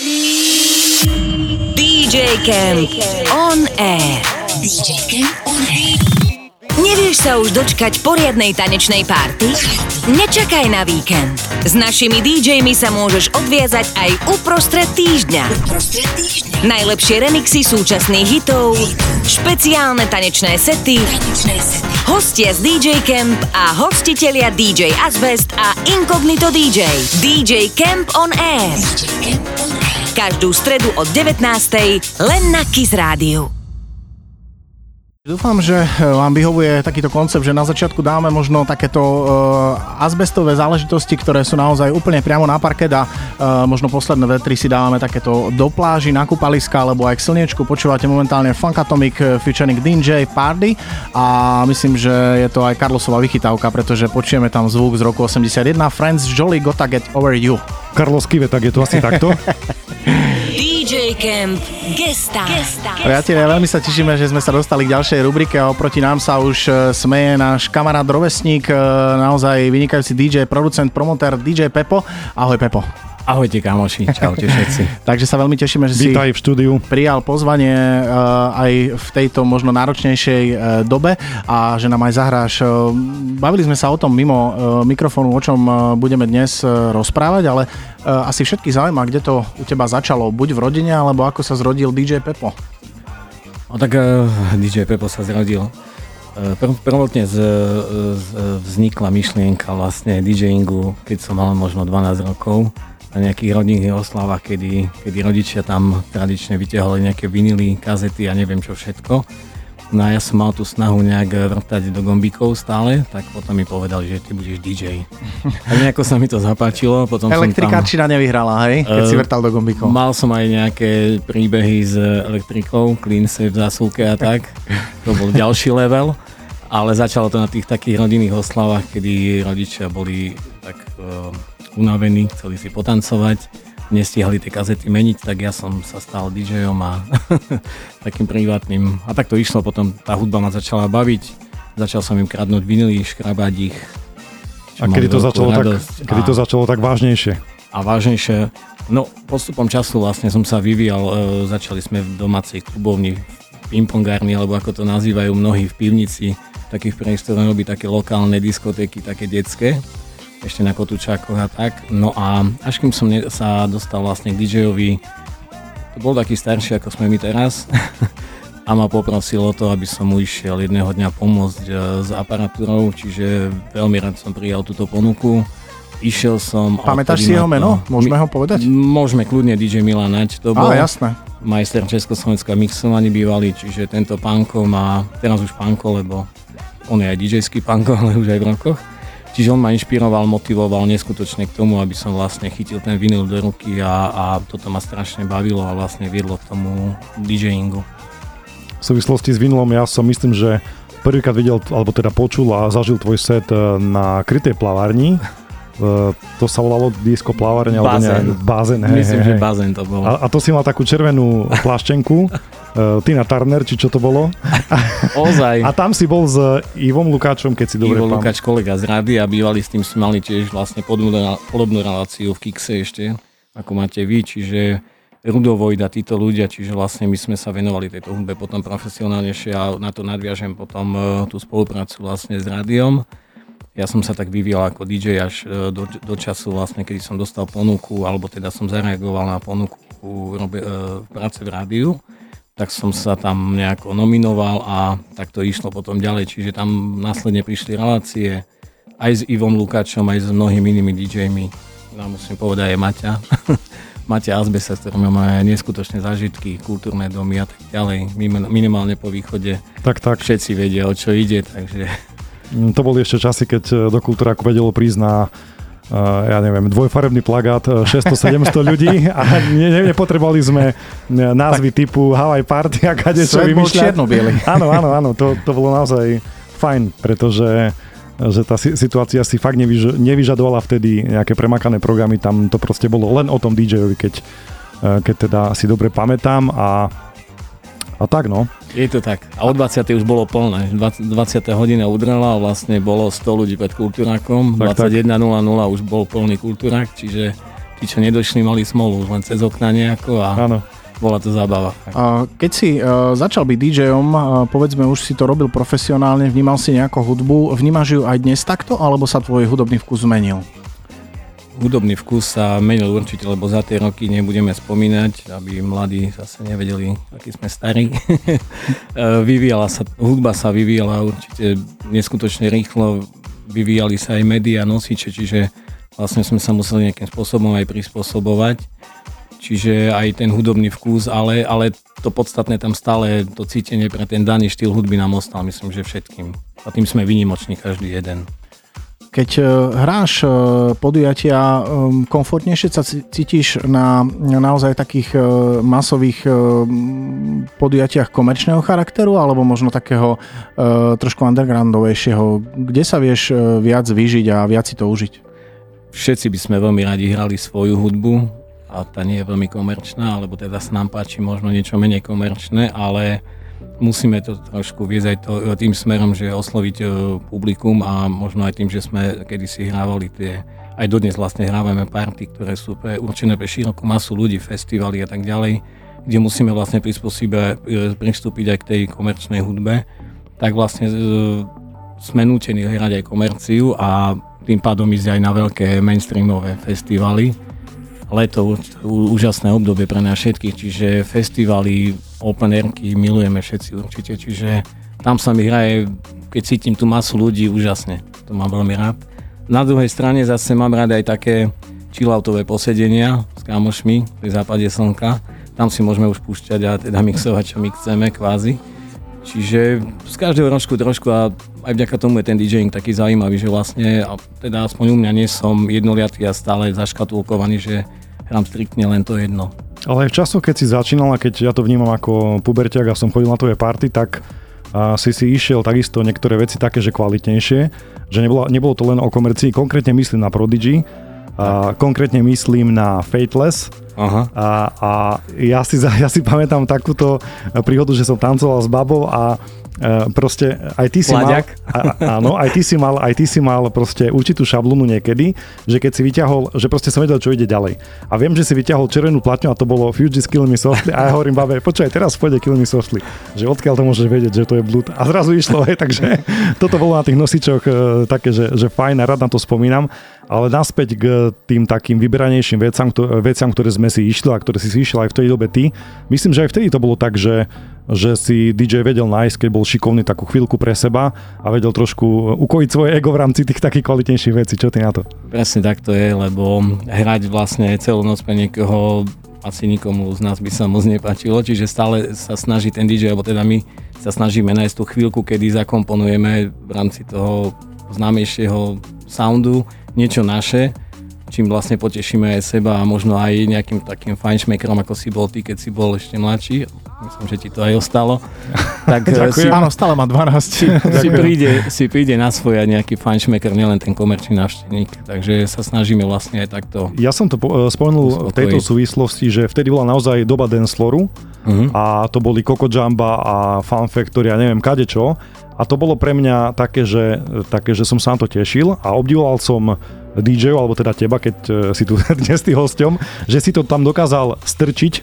DJ Camp on air. DJ Camp on air. Nevieš sa už dočkať poriadnej tanečnej párty? Nečakaj na víkend. S našimi DJmi sa môžeš odviazať aj uprostred týždňa. Najlepšie remixy súčasných hitov, špeciálne tanečné sety, hostia z DJ Camp a hostitelia DJ Asbest a Incognito DJ. DJ Camp on Air. Každú stredu od 19. len na Kiss Rádiu. Dúfam, že e, vám vyhovuje takýto koncept, že na začiatku dáme možno takéto uh, azbestové záležitosti, ktoré sú naozaj úplne priamo na parket a uh, možno posledné vetry si dávame takéto do pláži, na kúpaliska alebo aj k slniečku. Počúvate momentálne Funkatomic featuring DJ Party a myslím, že je to aj Carlosová vychytávka, pretože počujeme tam zvuk z roku 81 Friends Jolly Gotta Get Over You. Carlos Kive, tak je to asi takto? DJ Camp Gesta. Gesta. Priatelia, veľmi sa tešíme, že sme sa dostali k ďalšej rubrike a oproti nám sa už e, smeje náš kamarát rovesník, e, naozaj vynikajúci DJ, producent, promotér DJ Pepo. Ahoj Pepo. Ahojte kamoši, čaute všetci. Takže sa veľmi tešíme, že Vítaj si v štúdiu. prijal pozvanie uh, aj v tejto možno náročnejšej uh, dobe a že nám aj zahráš. Uh, bavili sme sa o tom mimo uh, mikrofónu, o čom uh, budeme dnes uh, rozprávať, ale uh, asi všetky zaujíma, kde to u teba začalo, buď v rodine, alebo ako sa zrodil DJ Pepo. No tak uh, DJ Pepo sa zrodil. Prv, prvotne z, z, vznikla myšlienka vlastne DJingu, keď som mal možno 12 rokov na nejakých rodinných oslavách, kedy, kedy rodičia tam tradične vyťahovali nejaké vinily, kazety a neviem čo všetko. No a ja som mal tú snahu nejak vrtať do gombíkov stále, tak potom mi povedali, že ty budeš DJ. A nejako sa mi to zapáčilo. Potom Elektrikáčina tam, nevyhrala, hej? Keď uh, si vrtal do gombíkov. Mal som aj nejaké príbehy s elektrikou, clean safe v zásuvke a tak. To bol ďalší level. Ale začalo to na tých takých rodinných oslavách, kedy rodičia boli tak uh, unavení, chceli si potancovať, nestihali tie kazety meniť, tak ja som sa stal DJom a takým privátnym. A tak to išlo, potom tá hudba ma začala baviť, začal som im kradnúť vinily, škrabať ich. A kedy to, začalo tak, kedy to začalo tak vážnejšie? A vážnejšie, no postupom času vlastne som sa vyvíjal, e, začali sme v domácej klubovni, pingpongárni, alebo ako to nazývajú mnohí v pivnici, takých priestoroch robí také lokálne diskotéky, také detské ešte na Kotúčákoch a tak. No a až kým som sa dostal vlastne k DJovi, to bol taký starší ako sme my teraz a ma poprosil o to, aby som mu išiel jedného dňa pomôcť e, s aparatúrou, čiže veľmi rád som prijal túto ponuku. Išiel som... Pamätáš si jeho meno? Môžeme ho povedať? Môžeme, kľudne DJ Milan Nať to bol. Á, jasné. Majster Československá mixovaný bývalý, čiže tento pánko má, teraz už pánko, lebo on je aj DJ-ský pánko, ale už aj v rokoch. Čiže on ma inšpiroval, motivoval neskutočne k tomu, aby som vlastne chytil ten vinyl do ruky a, a toto ma strašne bavilo a vlastne viedlo k tomu DJingu. V súvislosti s vinylom ja som myslím, že prvýkrát videl, alebo teda počul a zažil tvoj set e, na krytej plavárni. E, to sa volalo disco plavárne, alebo bazén. bazén hej, Myslím, hej, že bazén to bolo. A, a to si mal takú červenú pláštenku uh, Tina Turner, či čo to bolo. Ozaj. A tam si bol s Ivom Lukáčom, keď si dobre Ivo Lukáč, kolega z rady a bývali s tým sme mali tiež vlastne podobnú, reláciu v Kikse ešte, ako máte vy, čiže Rudo Vojda, títo ľudia, čiže vlastne my sme sa venovali tejto hudbe potom profesionálnejšie a na to nadviažem potom uh, tú spoluprácu vlastne s rádiom. Ja som sa tak vyvíjal ako DJ až uh, do, do času vlastne, kedy som dostal ponuku, alebo teda som zareagoval na ponuku robe, práce v rádiu tak som sa tam nejako nominoval a tak to išlo potom ďalej. Čiže tam následne prišli relácie aj s Ivom Lukáčom, aj s mnohými inými DJmi. No, musím povedať aj Maťa. Maťa Azbesa, s ktorým máme neskutočné zážitky, kultúrne domy a tak ďalej. Minimálne po východe tak, tak. všetci vedia, o čo ide, takže... Mm, to boli ešte časy, keď do Kultúraku vedelo prísť na ja neviem, dvojfarebný plagát 600-700 ľudí a ne, ne, nepotrebovali sme názvy tak. typu Hawaii Party a kade čo vymýšľať. Áno, áno, áno, to, to bolo naozaj fajn, pretože že tá situácia si fakt nevyž, nevyžadovala vtedy nejaké premakané programy, tam to proste bolo len o tom DJ-ovi, keď, keď teda si dobre pamätám a a tak no. Je to tak. A o 20. už bolo plné. 20. 20. hodina udrela a vlastne bolo 100 ľudí pred kultúrakom. 21.00 už bol plný kultúrak, čiže tí, čo nedošli, mali smolu, len cez okna nejako a Áno. bola to zábava. A Keď si uh, začal byť DJom, uh, povedzme už si to robil profesionálne, vnímal si nejakú hudbu, vnímaš ju aj dnes takto, alebo sa tvoj hudobný vkus zmenil? Hudobný vkus sa menil určite, lebo za tie roky nebudeme spomínať, aby mladí zase nevedeli, akí sme starí. E, vyvíjala sa, hudba sa vyvíjala určite neskutočne rýchlo, vyvíjali sa aj médiá, nosiče, čiže vlastne sme sa museli nejakým spôsobom aj prispôsobovať. Čiže aj ten hudobný vkus, ale, ale to podstatné tam stále, to cítenie pre ten daný štýl hudby nám ostal, myslím, že všetkým. A tým sme vynimoční každý jeden. Keď e, hráš e, podujatia, e, komfortnejšie sa cítiš na naozaj takých e, masových podujatiach komerčného charakteru alebo možno takého trošku undergroundovejšieho? Kde sa vieš viac vyžiť a viac si to užiť? Všetci by sme veľmi radi hrali svoju hudbu a tá nie je veľmi komerčná, alebo teda sa nám páči možno niečo menej komerčné, ale musíme to trošku viesť aj to, tým smerom, že osloviť e, publikum a možno aj tým, že sme kedysi hrávali tie, aj dodnes vlastne hrávame party, ktoré sú pre, určené pre širokú masu ľudí, festivaly a tak ďalej, kde musíme vlastne e, pristúpiť aj k tej komerčnej hudbe, tak vlastne e, sme nútení hrať aj komerciu a tým pádom ísť aj na veľké mainstreamové festivaly. Leto úžasné obdobie pre nás všetkých, čiže festivaly, open airky milujeme všetci určite, čiže tam sa mi hraje, keď cítim tú masu ľudí, úžasne. To mám veľmi rád. Na druhej strane zase mám rád aj také chilloutové posedenia s kamošmi pri západe slnka. Tam si môžeme už púšťať a teda mixovať, čo my chceme kvázi. Čiže z každého ročku trošku a aj vďaka tomu je ten DJing taký zaujímavý, že vlastne, a teda aspoň u mňa nie som jednoliatý a stále zaškatulkovaný, že hrám striktne len to jedno. Ale aj v časoch, keď si začínal a keď ja to vnímam ako pubertiak a som chodil na tvoje party, tak a si si išiel takisto niektoré veci také, že kvalitnejšie, že nebolo, nebolo to len o komercii, konkrétne myslím na Prodigy, a konkrétne myslím na Fateless Aha. a, a ja, si, ja si pamätám takúto príhodu, že som tancoval s babou a proste aj ty si Mladiak. mal, a, áno, aj ty si mal, aj ty si mal proste určitú šablonu niekedy, že keď si vyťahol, že proste som vedel, čo ide ďalej. A viem, že si vyťahol červenú platňu a to bolo Fuji Kill Me Softly a ja hovorím babe, počkaj, teraz pôjde Kill Me Softly. Že odkiaľ to môžeš vedieť, že to je blúd. A zrazu išlo, hej, takže toto bolo na tých nosičoch e, také, že, že fajn a rád na to spomínam. Ale naspäť k tým takým vyberanejším veciam, veciam, ktoré sme si išli a ktoré si si išiel aj v tej dobe ty. Myslím, že aj vtedy to bolo tak, že, že si DJ vedel nájsť, keď bol šikovný takú chvíľku pre seba a vedel trošku ukojiť svoje ego v rámci tých takých kvalitnejších vecí. Čo ty na to? Presne tak to je, lebo hrať vlastne celú noc pre niekoho asi nikomu z nás by sa moc nepáčilo, čiže stále sa snaží ten DJ, alebo teda my sa snažíme nájsť tú chvíľku, kedy zakomponujeme v rámci toho známejšieho soundu niečo naše, čím vlastne potešíme aj seba a možno aj nejakým takým fajnšmekerom, ako si bol ty, keď si bol ešte mladší. Myslím, že ti to aj ostalo. Tak eh, si, Áno, stále má 12. si, príde, si príde na svoj aj nejaký fajnšmeker, nielen ten komerčný návštevník. Takže sa snažíme vlastne aj takto. Ja som to po- e, spomenul v tejto súvislosti, že vtedy bola naozaj doba danceflooru Uh-huh. a to boli Coco Jamba a Fun Factory a neviem kadečo. A to bolo pre mňa také, že, také, že som sa na to tešil a obdivoval som DJ, alebo teda teba, keď e, si tu dnes ty hosťom, že si to tam dokázal strčiť, e,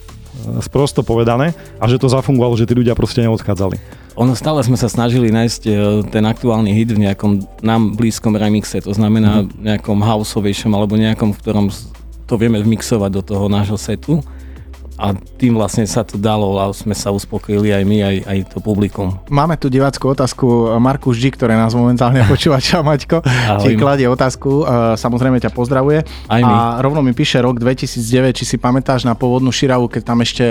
sprosto povedané, a že to zafungovalo, že tí ľudia proste neodchádzali. Ono stále sme sa snažili nájsť e, ten aktuálny hit v nejakom nám blízkom remixe, to znamená Mhm. v nejakom houseovejšom alebo nejakom, v ktorom to vieme vmixovať do toho nášho setu. A tým vlastne sa to dalo a sme sa uspokojili aj my, aj, aj to publikum. Máme tu diváckú otázku Markus G, ktoré nás momentálne počúva. Čau Maťko, ti kladie otázku, e, samozrejme ťa pozdravuje. Aj my. A rovno mi píše rok 2009, či si pamätáš na pôvodnú Širavu, keď tam ešte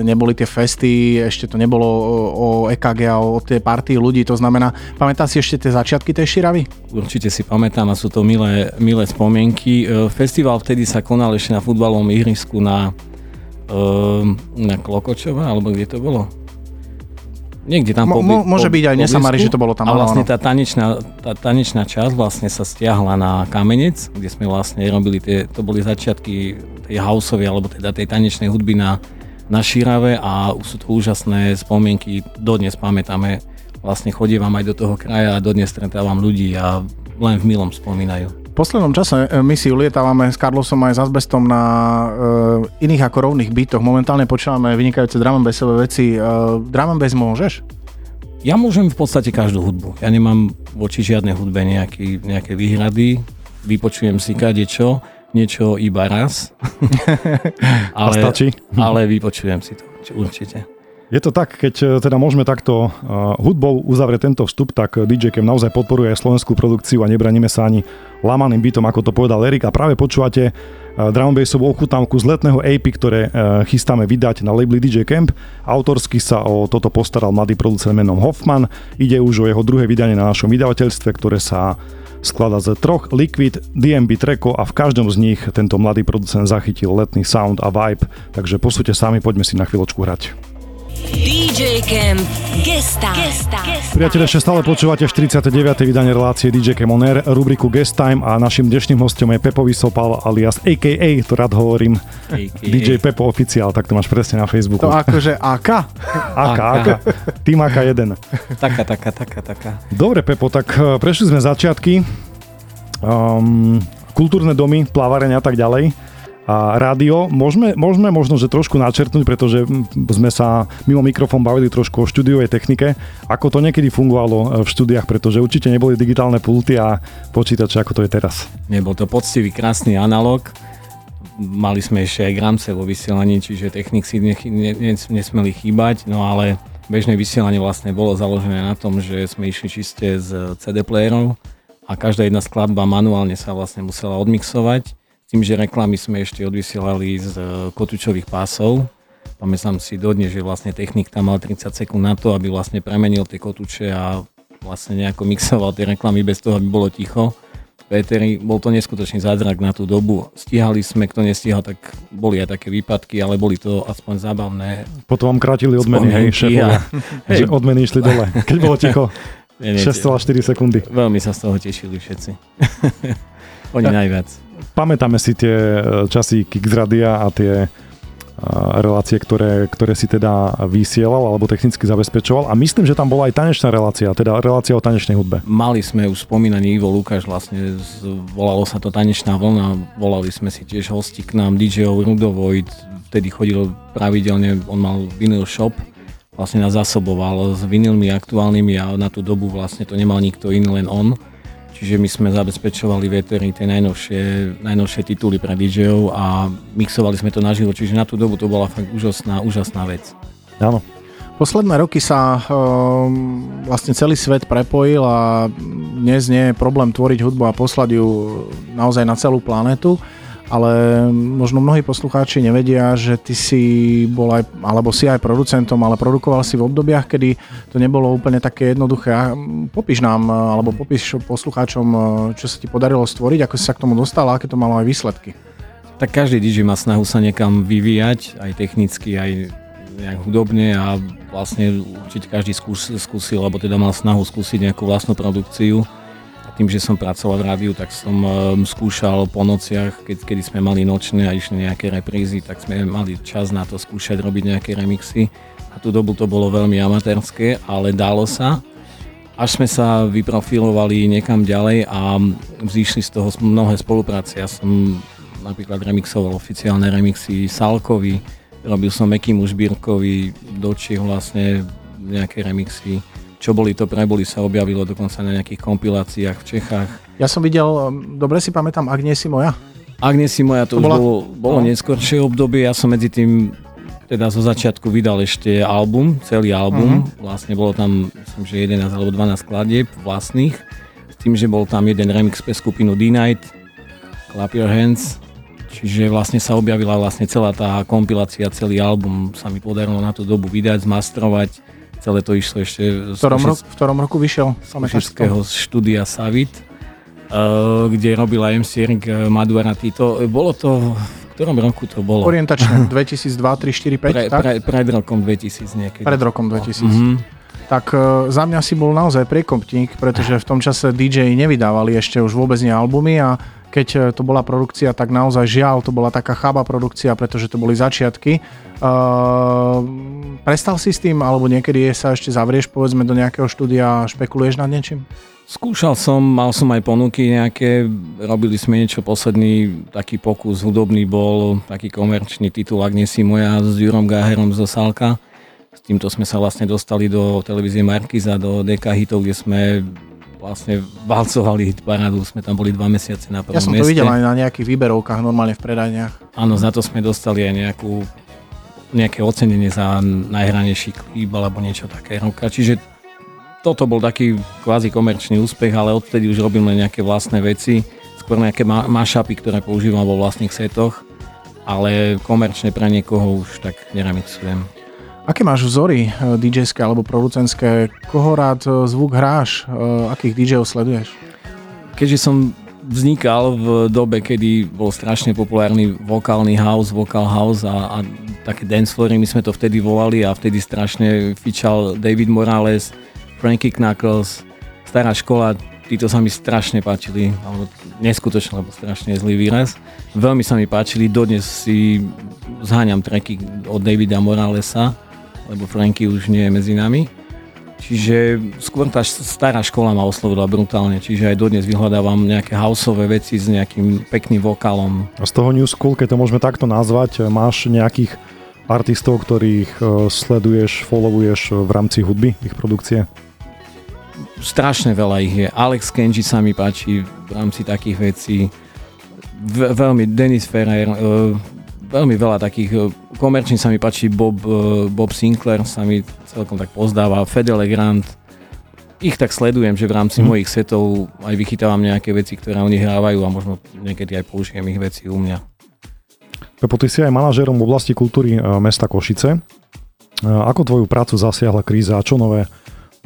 neboli tie festy, ešte to nebolo o, EKG a o tie party ľudí, to znamená, pamätáš si ešte tie začiatky tej Širavy? Určite si pamätám a sú to milé, milé spomienky. E, Festival vtedy sa konal ešte na futbalovom ihrisku na, na Klokočova, alebo kde to bolo? Niekde tam po, mo- môže byť aj, nesamári, že to bolo tam, A vlastne tá tanečná, tá tanečná časť vlastne sa stiahla na Kamenec, kde sme vlastne robili tie, to boli začiatky tej houseovej, alebo teda tej tanečnej hudby na, na Šírave a sú to úžasné spomienky, dodnes pamätáme, vlastne chodievam aj do toho kraja a dodnes stretávam ľudí a len v milom spomínajú. V poslednom čase e, my si ulietávame s Carlosom aj s Azbestom na uh, iných ako rovných bytoch. Momentálne počúvame vynikajúce drum bassové veci. Uh, drum bass môžeš? Ja môžem v podstate každú hudbu. Ja nemám voči žiadnej hudbe nejaký, nejaké výhrady. Vypočujem si kade čo, niečo iba raz. ale, A stačí? ale vypočujem si to určite. Je to tak, keď e, teda môžeme takto uh, hudbou uzavrieť tento vstup, tak DJ Cam naozaj podporuje aj slovenskú produkciu a nebraníme sa ani lamaným bytom, ako to povedal Erik. A práve počúvate uh, drum bassovú ochutnávku z letného AP, ktoré chystáme vydať na labeli DJ Camp. Autorsky sa o toto postaral mladý producent menom Hoffman. Ide už o jeho druhé vydanie na našom vydavateľstve, ktoré sa skladá z troch Liquid DMB trackov a v každom z nich tento mladý producent zachytil letný sound a vibe. Takže posúďte sami, poďme si na chvíľočku hrať. DJ Camp Guest Time. Priatelia, ešte stále počúvate 49. vydanie relácie DJ Camp On Air, rubriku Guest Time a našim dnešným hostom je Pepo Vysopal alias AKA, to rád hovorím, AKA. DJ Pepo oficiál, tak to máš presne na Facebooku. To akože AK? AK, AK. Tým AK1. Taká, taká, taká, taká. Dobre Pepo, tak eh, prešli sme začiatky. Um, kultúrne domy, plávárenia a tak ďalej a rádio. Môžeme, môžeme možno, že trošku načrtnúť, pretože sme sa mimo mikrofón bavili trošku o štúdiovej technike, ako to niekedy fungovalo e, v štúdiách, pretože určite neboli digitálne pulty a počítače, ako to je teraz. Nebol to poctivý, krásny analog. Mali sme ešte aj gramce vo vysielaní, čiže technik si ne, ne, nesmeli chýbať, no ale bežné vysielanie vlastne bolo založené na tom, že sme išli čiste z CD playerov a každá jedna skladba manuálne sa vlastne musela odmixovať tým, že reklamy sme ešte odvysielali z e, kotúčových pásov. Pamätám si dodne, že vlastne technik tam mal 30 sekúnd na to, aby vlastne premenil tie kotúče a vlastne nejako mixoval tie reklamy bez toho, aby bolo ticho. Peteri, bol to neskutočný zázrak na tú dobu. Stíhali sme, kto nestíhal, tak boli aj také výpadky, ale boli to aspoň zábavné. Potom vám krátili odmeny, hej, šéfovia. Hej. odmeny išli dole, keď bolo ticho. 6,4 sekundy. Veľmi sa z toho tešili všetci. Oni najviac pamätáme si tie e, časy Kixradia a tie e, relácie, ktoré, ktoré si teda vysielal alebo technicky zabezpečoval. A myslím, že tam bola aj tanečná relácia, teda relácia o tanečnej hudbe. Mali sme už spomínaný Ivo Lukáš, vlastne volalo sa to Tanečná vlna, volali sme si tiež hosti k nám, DJ-ov Rudo vtedy chodil pravidelne, on mal vinyl shop, vlastne nás zasoboval s vinylmi aktuálnymi a na tú dobu vlastne to nemal nikto iný, len on Čiže my sme zabezpečovali vetery tie najnovšie, najnovšie tituly pre DJov a mixovali sme to naživo, čiže na tú dobu to bola fakt úžasná, úžasná vec. Áno. Posledné roky sa um, vlastne celý svet prepojil a dnes nie je problém tvoriť hudbu a poslať ju naozaj na celú planetu ale možno mnohí poslucháči nevedia, že ty si bol aj, alebo si aj producentom, ale produkoval si v obdobiach, kedy to nebolo úplne také jednoduché. Popíš nám, alebo popíš poslucháčom, čo sa ti podarilo stvoriť, ako si sa k tomu dostal a aké to malo aj výsledky. Tak každý DJ má snahu sa niekam vyvíjať, aj technicky, aj nejak hudobne a vlastne určite každý skús, skúsil, alebo teda mal snahu skúsiť nejakú vlastnú produkciu tým, že som pracoval v rádiu, tak som um, skúšal po nociach, keď, kedy sme mali nočné a išli nejaké reprízy, tak sme mali čas na to skúšať robiť nejaké remixy. A tú dobu to bolo veľmi amatérske, ale dalo sa. Až sme sa vyprofilovali niekam ďalej a vzýšli z toho mnohé spolupráce. Ja som napríklad remixoval oficiálne remixy Salkovi, robil som Mekimu Žbírkovi, Doči vlastne nejaké remixy čo boli to preboli sa objavilo dokonca na nejakých kompiláciách v Čechách. Ja som videl, um, dobre si pamätám, Ak nie si moja? Ak nie si moja, to, to už bola... bolo, bolo no. neskôršie obdobie, ja som medzi tým teda zo začiatku vydal ešte album, celý album, uh-huh. vlastne bolo tam, myslím, že 11 alebo 12 skladieb vlastných, s tým, že bol tam jeden remix pre skupinu D-Night, Clap Your Hands, čiže vlastne sa objavila vlastne celá tá kompilácia, celý album sa mi podarilo na tú dobu vydať, zmastrovať, Celé to išlo ešte v ktorom, roku, v ktorom roku vyšiel? Z štúdia Savit, uh, kde robila MC Erik eh, Maduara Tito. Bolo to, v ktorom roku to bolo? Orientačne, 2002, 3, 4, 5, pre, tak? Pre, pred rokom 2000 niekedy. Pred rokom 2000. Mm-hmm. Tak uh, za mňa si bol naozaj priekopník, pretože v tom čase DJ nevydávali ešte už vôbec nie albumy a keď e, to bola produkcia, tak naozaj žiaľ, to bola taká chába produkcia, pretože to boli začiatky. Uh, prestal si s tým, alebo niekedy sa ešte zavrieš, povedzme, do nejakého štúdia a špekuluješ nad niečím? Skúšal som, mal som aj ponuky nejaké, robili sme niečo, posledný taký pokus hudobný bol, taký komerčný titul Ak nie si moja s Jurom Gáherom zo Salka. S týmto sme sa vlastne dostali do televízie Markiza, do DK hitov, kde sme vlastne valcovali hit parádu, sme tam boli dva mesiace na prvom Ja som to mieste. videl aj na nejakých výberovkách, normálne v predajniach. Áno, za to sme dostali aj nejakú, nejaké ocenenie za najhranejší klip alebo niečo také roka. Čiže toto bol taký kvázi komerčný úspech, ale odtedy už robíme nejaké vlastné veci, skôr nejaké ma- mašapy, ktoré používam vo vlastných setoch, ale komerčne pre niekoho už tak neremixujem. Aké máš vzory eh, DJ-ské alebo producentské? Koho rád eh, zvuk hráš? Eh, Akých DJ-ov sleduješ? Keďže som vznikal v dobe, kedy bol strašne populárny vokálny house, vocal house a, a také dance floory, my sme to vtedy volali a vtedy strašne fičal David Morales, Frankie Knuckles, stará škola, títo sa mi strašne páčili, alebo neskutočne, lebo strašne zlý výraz. Veľmi sa mi páčili, dodnes si zháňam tracky od Davida Moralesa, lebo Franky už nie je medzi nami. Čiže skôr tá stará škola ma oslovila brutálne, čiže aj dodnes vyhľadávam nejaké houseové veci s nejakým pekným vokálom. A z toho New School, keď to môžeme takto nazvať, máš nejakých artistov, ktorých e, sleduješ, followuješ v rámci hudby, ich produkcie? Strašne veľa ich je. Alex Kenji sa mi páči v rámci takých vecí. V- veľmi Dennis Ferrer, veľmi veľa takých, uh, komerčne sa mi páči Bob, uh, Bob Sinclair, sa mi celkom tak pozdáva, Fedele Grant. Ich tak sledujem, že v rámci Mhm. mojich setov aj vychytávam nejaké veci, ktoré oni hrávajú a možno niekedy aj použijem ich veci u mňa. Pepo, ty si aj manažérom v oblasti kultúry e, mesta Košice. E, Ako tvoju prácu zasiahla kríza a čo nové e,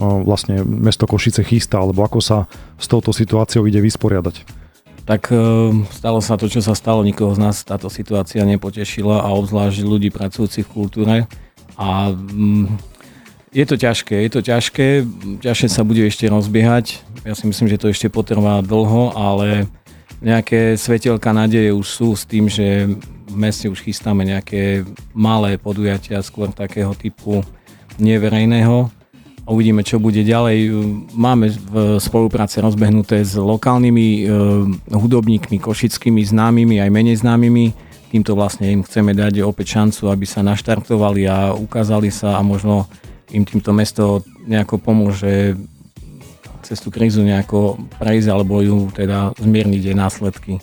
vlastne mesto Košice chystá, alebo ako sa s touto situáciou ide vysporiadať? Tak uh, stalo sa to, čo sa stalo, nikoho z nás táto situácia nepotešila a obzvlášť ľudí pracujúcich v kultúre. A mm, je to ťažké, je to ťažké, ťažšie sa bude ešte rozbiehať. Ja si myslím, že to ešte potrvá dlho, ale nejaké svetelka nádeje už sú s tým, že v meste už chystáme nejaké malé podujatia, skôr takého typu neverejného. Uvidíme, čo bude ďalej. Máme v spolupráce rozbehnuté s lokálnymi e, hudobníkmi, košickými známymi, aj menej známymi. Týmto vlastne im chceme dať opäť šancu, aby sa naštartovali a ukázali sa a možno im týmto mesto nejako pomôže cez tú krízu nejako prejsť alebo ju teda zmierniť jej následky.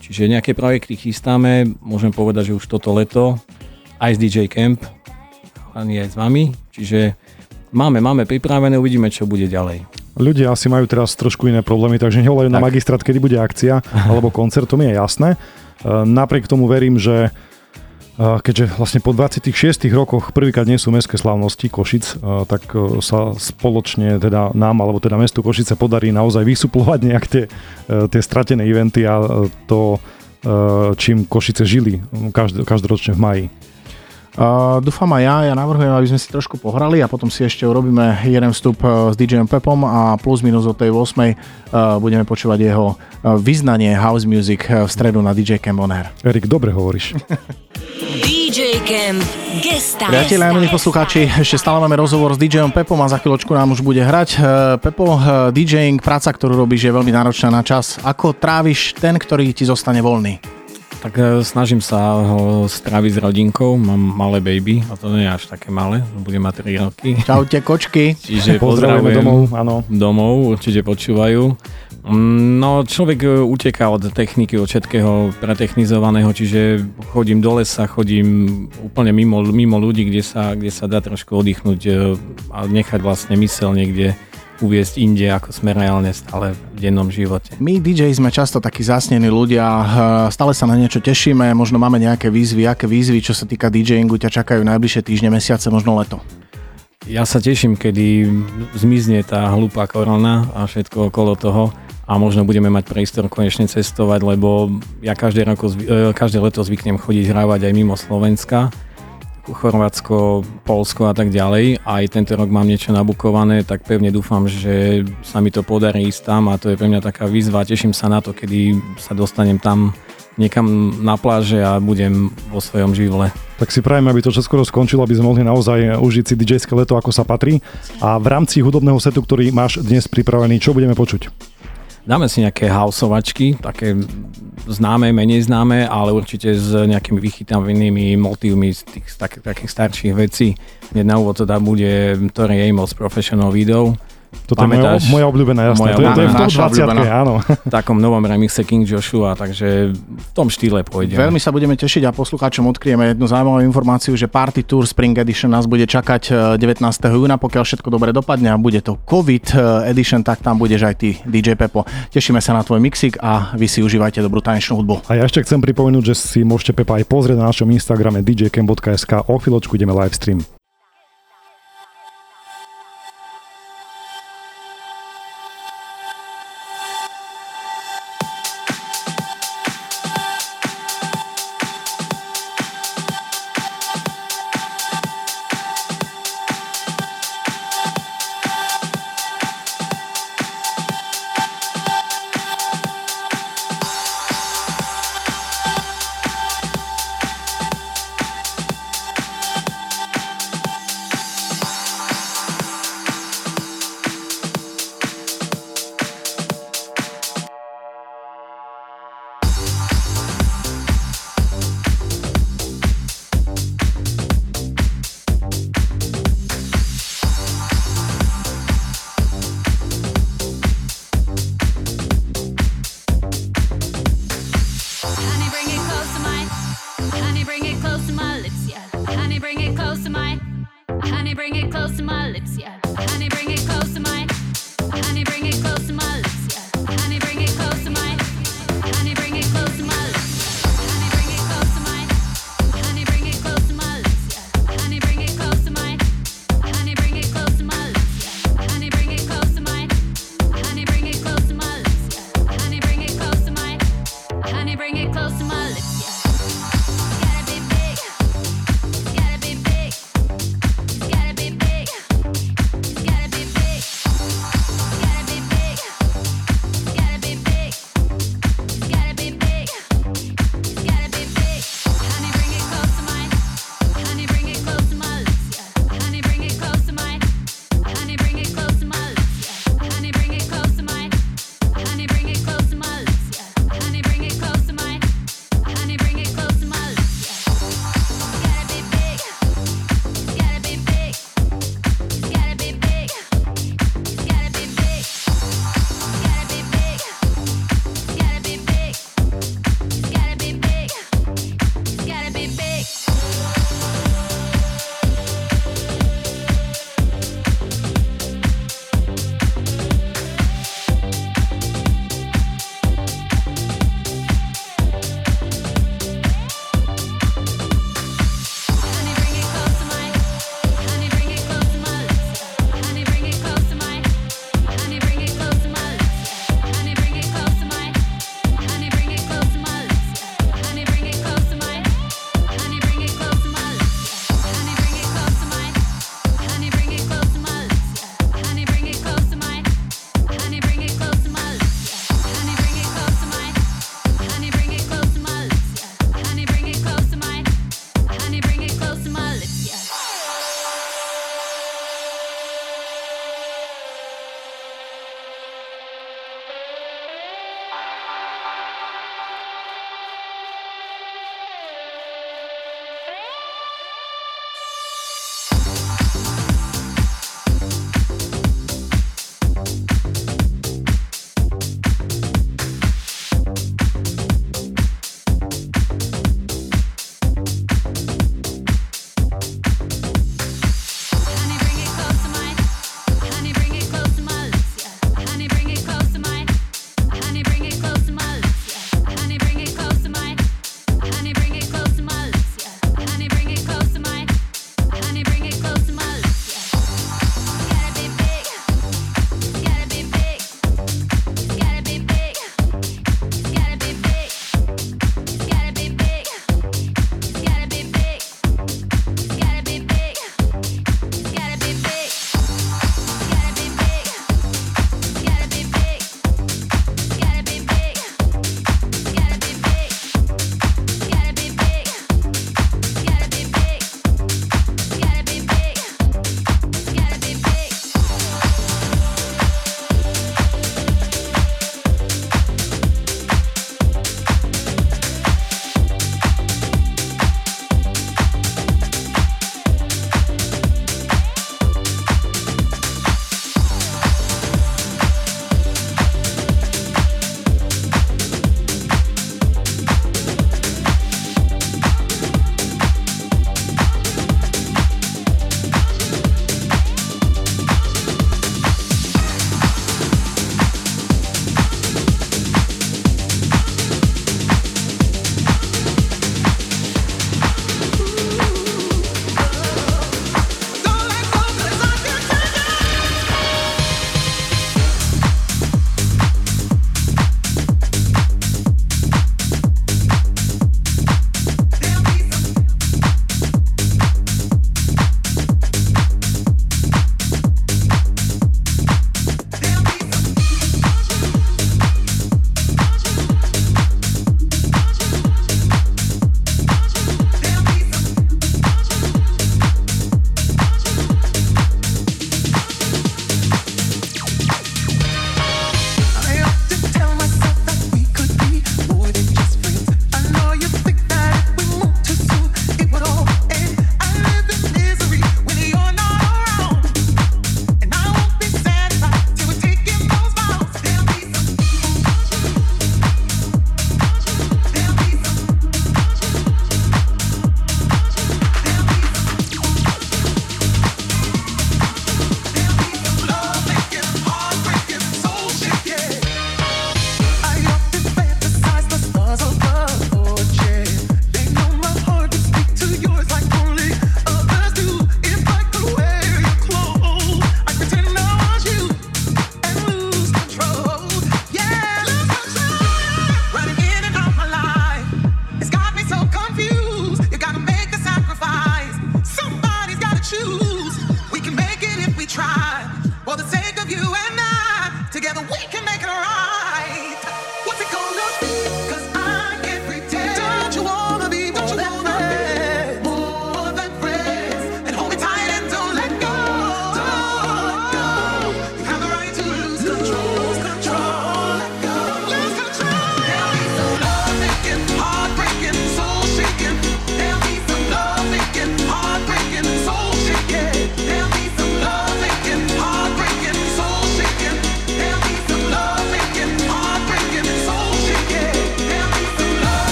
Čiže nejaké projekty chystáme, môžem povedať, že už toto leto aj z DJ Camp, ani aj s vami, čiže máme, máme pripravené, uvidíme, čo bude ďalej. Ľudia asi majú teraz trošku iné problémy, takže nevolajú na magistrát, kedy bude akcia alebo koncert, to mi je jasné. E, Napriek tomu verím, že e, keďže vlastne po 26 rokoch prvýkrát nie sú mestské slávnosti Košic, e, tak sa spoločne teda nám, alebo teda mestu Košice podarí naozaj vysuplovať nejak tie, tie stratené eventy a to, čím Košice žili každ- každoročne v maji. Uh, dúfam aj ja, ja navrhujem, aby sme si trošku pohrali a potom si ešte urobíme jeden vstup uh, s DJom Pepom a plus minus od tej 8. Uh, budeme počúvať jeho uh, vyznanie house music v stredu na DJ Camp On Air. Erik, dobre hovoríš. DJ Camp Gesta. Priatelia, milí poslucháči, ešte stále máme rozhovor s DJom Pepom a za chvíľočku nám už bude hrať. Pepo, DJing, práca, ktorú robíš, je veľmi náročná na čas. Ako tráviš ten, ktorý ti zostane voľný? Tak e, snažím sa ho stráviť s rodinkou, mám malé baby a to nie je až také malé, bude mať 3 roky. Čaute, kočky. Čiže Pozdravujeme pozdravujem domov, áno. domov, určite počúvajú. Mm, No, človek e, uteká od techniky, od všetkého pretechnizovaného, čiže chodím do lesa, chodím úplne mimo, mimo ľudí, kde sa, kde sa dá trošku oddychnúť e, a nechať vlastne mysel niekde uviesť inde, ako sme reálne stále v dennom živote. My DJ sme často takí zasnení ľudia, eh, stále sa na niečo tešíme, možno máme nejaké výzvy, aké výzvy, čo sa týka DJingu, ťa čakajú najbližšie týždne, mesiace, možno leto. Ja sa teším, kedy zmizne tá hlúpa korona a všetko okolo toho a možno budeme mať priestor konečne cestovať, lebo ja každé, roko, zvy- e, každé leto zvyknem chodiť hrávať aj mimo Slovenska. Chorvátsko, Polsko a tak ďalej. Aj tento rok mám niečo nabukované, tak pevne dúfam, že sa mi to podarí ísť tam a to je pre mňa taká výzva. Teším sa na to, kedy sa dostanem tam niekam na pláže a budem vo svojom živle. Tak si prajeme, aby to skoro skončilo, aby sme mohli naozaj užiť si dj leto, ako sa patrí. A v rámci hudobného setu, ktorý máš dnes pripravený, čo budeme počuť? Dáme si nejaké houseovačky, také známe, menej známe, ale určite s nejakými vychytavenými motívmi z tých tak, takých starších vecí. Hneď na úvod teda bude Tori Amos Professional Video, toto Pamätáš? je moja, moja obľúbená, jasná. Moja to, je, to je v tom 20 áno. V takom novom remixe King Joshua, takže v tom štýle pôjde. Veľmi sa budeme tešiť a poslucháčom odkryjeme jednu zaujímavú informáciu, že Party Tour Spring Edition nás bude čakať 19. E, júna, pokiaľ všetko dobre dopadne a bude to COVID e, Edition, tak tam budeš aj ty, DJ Pepo. Tešíme sa na tvoj mixik a vy si užívajte dobrú tanečnú hudbu. A ja ešte chcem pripomenúť, že si môžete Pepa aj pozrieť na našom Instagrame djcam.sk. O chvíľočku ideme live stream.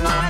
Bye.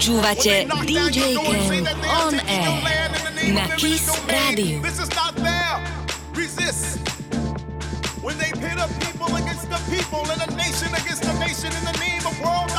Počúvate DJ Ken on air na Kiss Radio. This is not fair. Resist. When they pit up people against the people and a nation against a nation in the name of world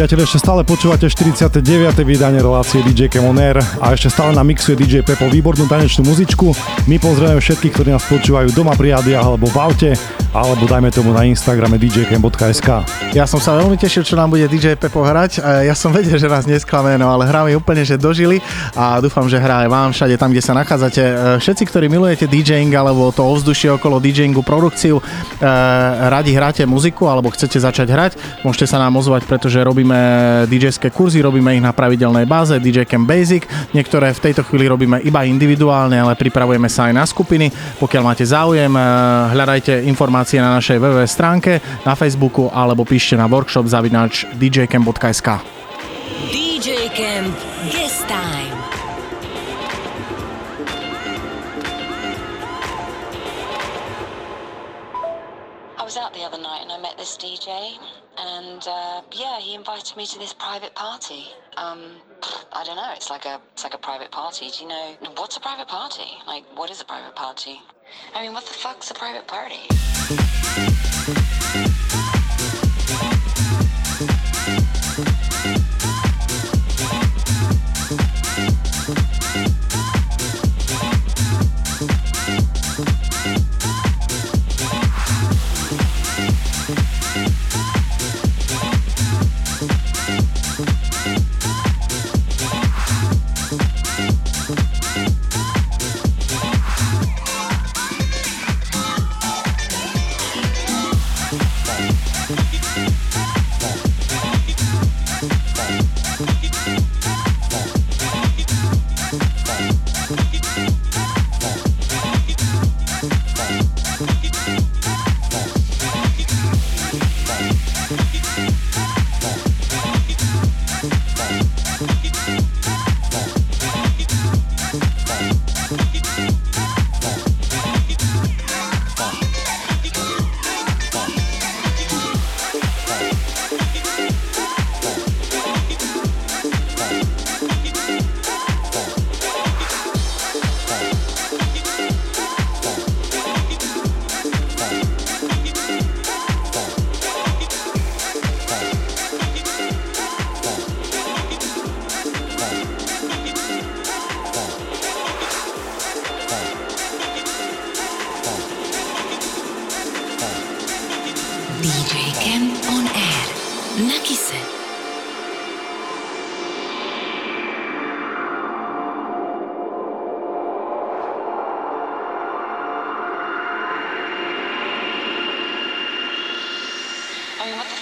Priatelia, ešte stále počúvate 49. vydanie relácie DJ Cam On Air a ešte stále na mixuje DJ Pepo výbornú tanečnú muzičku. My pozdravujeme všetkých, ktorí nás počúvajú doma pri rádiách alebo v aute alebo dajme tomu na Instagrame djcam.sk. Ja som sa veľmi tešil, čo nám bude DJ Pepo hrať. Ja som vedel, že nás nesklame, no ale hrá mi úplne, že dožili a dúfam, že hrá aj vám všade tam, kde sa nachádzate. E, všetci, ktorí milujete DJing alebo to ovzdušie okolo DJingu, produkciu, e, radi hráte muziku alebo chcete začať hrať, môžete sa nám ozvať, pretože robíme DJské kurzy, robíme ich na pravidelnej báze, DJ Camp Basic. Niektoré v tejto chvíli robíme iba individuálne, ale pripravujeme sa aj na skupiny. Pokiaľ máte záujem, e, hľadajte informácie na našej web stránke, na Facebooku alebo píšte na workshop zavinač djcamp.sk DJ Camp he invited me to this private party. Um, I don't know. It's like a it's like a private party. Do you know what's a private party? Like, what is a private party? I mean, what the fuck's a private party?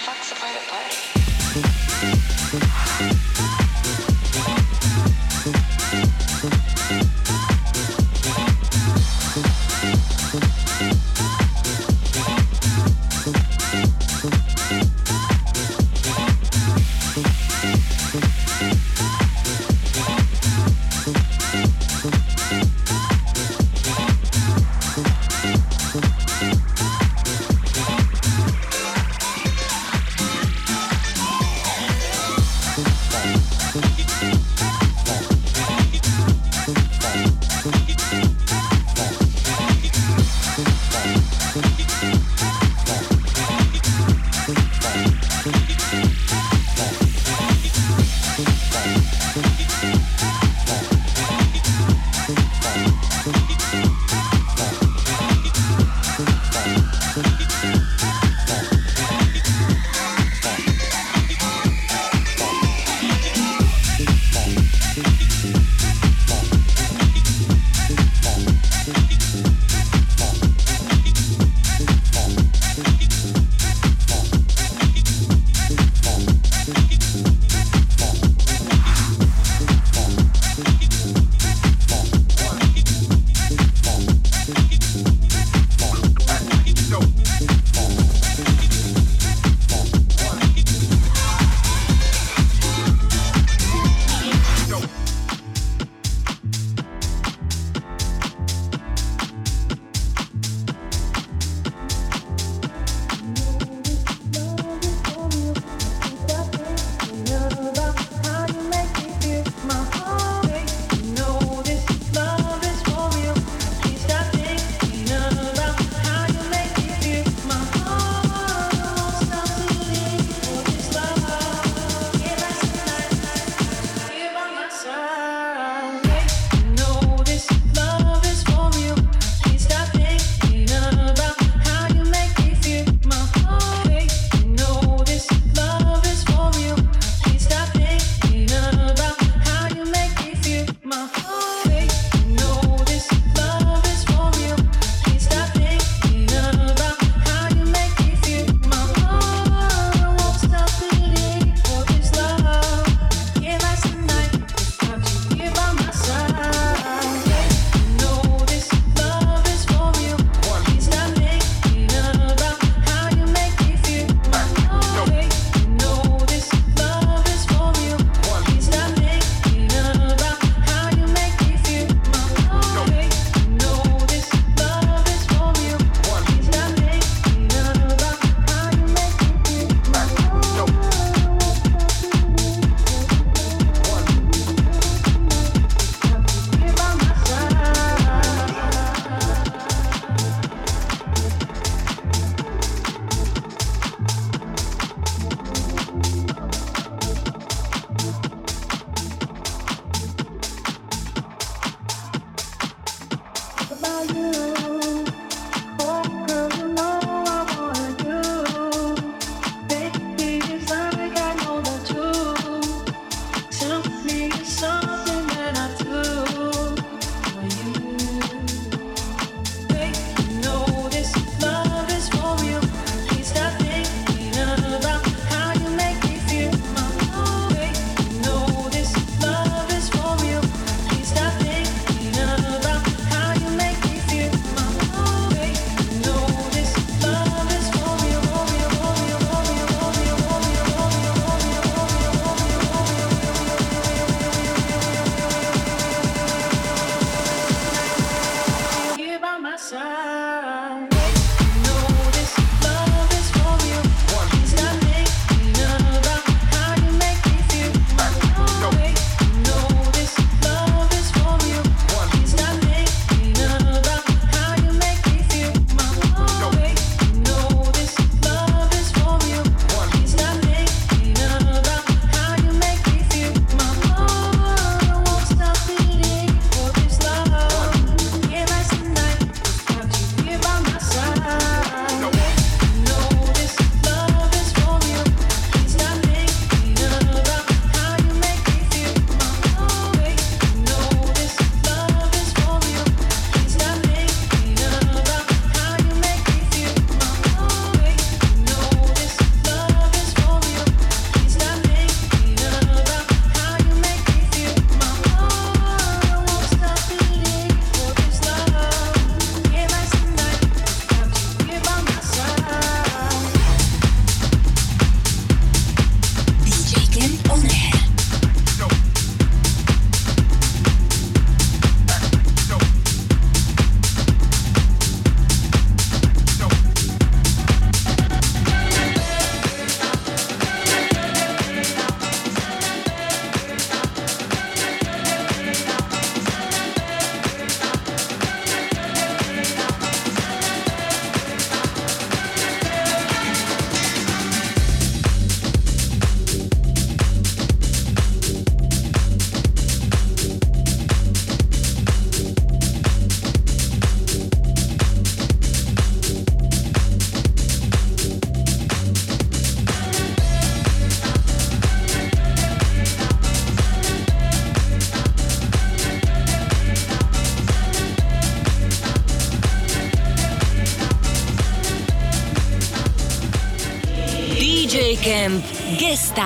fuck's the private party?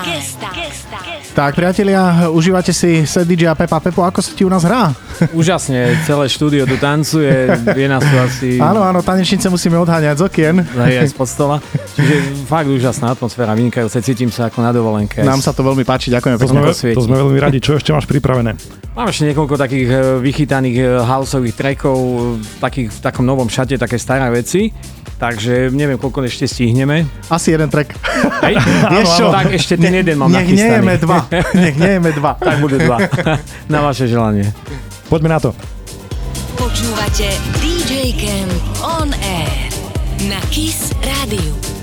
Gesta. Gesta. Gesta. Tak, priatelia, užívate si set DJ a Pepa. Pepo, ako sa ti u nás hrá? Úžasne, celé štúdio tu tancuje, je nás tu asi Áno, áno, tanečnice musíme odháňať z okien. aj z podstola. Čiže fakt úžasná atmosféra, vynikajúce, cítim sa ako na dovolenke. Nám sa to veľmi páči, ďakujeme To pekne. sme, posvieti. to sme veľmi radi. Čo ešte máš pripravené? Mám ešte niekoľko takých e, vychytaných e, houseových trackov, e, takých v takom novom šate, také staré veci. Takže neviem, koľko ešte stihneme. Asi jeden track. Hej? Vieš čo? Tak ešte ten jeden mám Nech nachystaný. nejeme dva. Nech nejeme dva. Tak budú dva. Na vaše želanie. Poďme na to. Počúvate DJ Camp On Air na KISS Rádiu.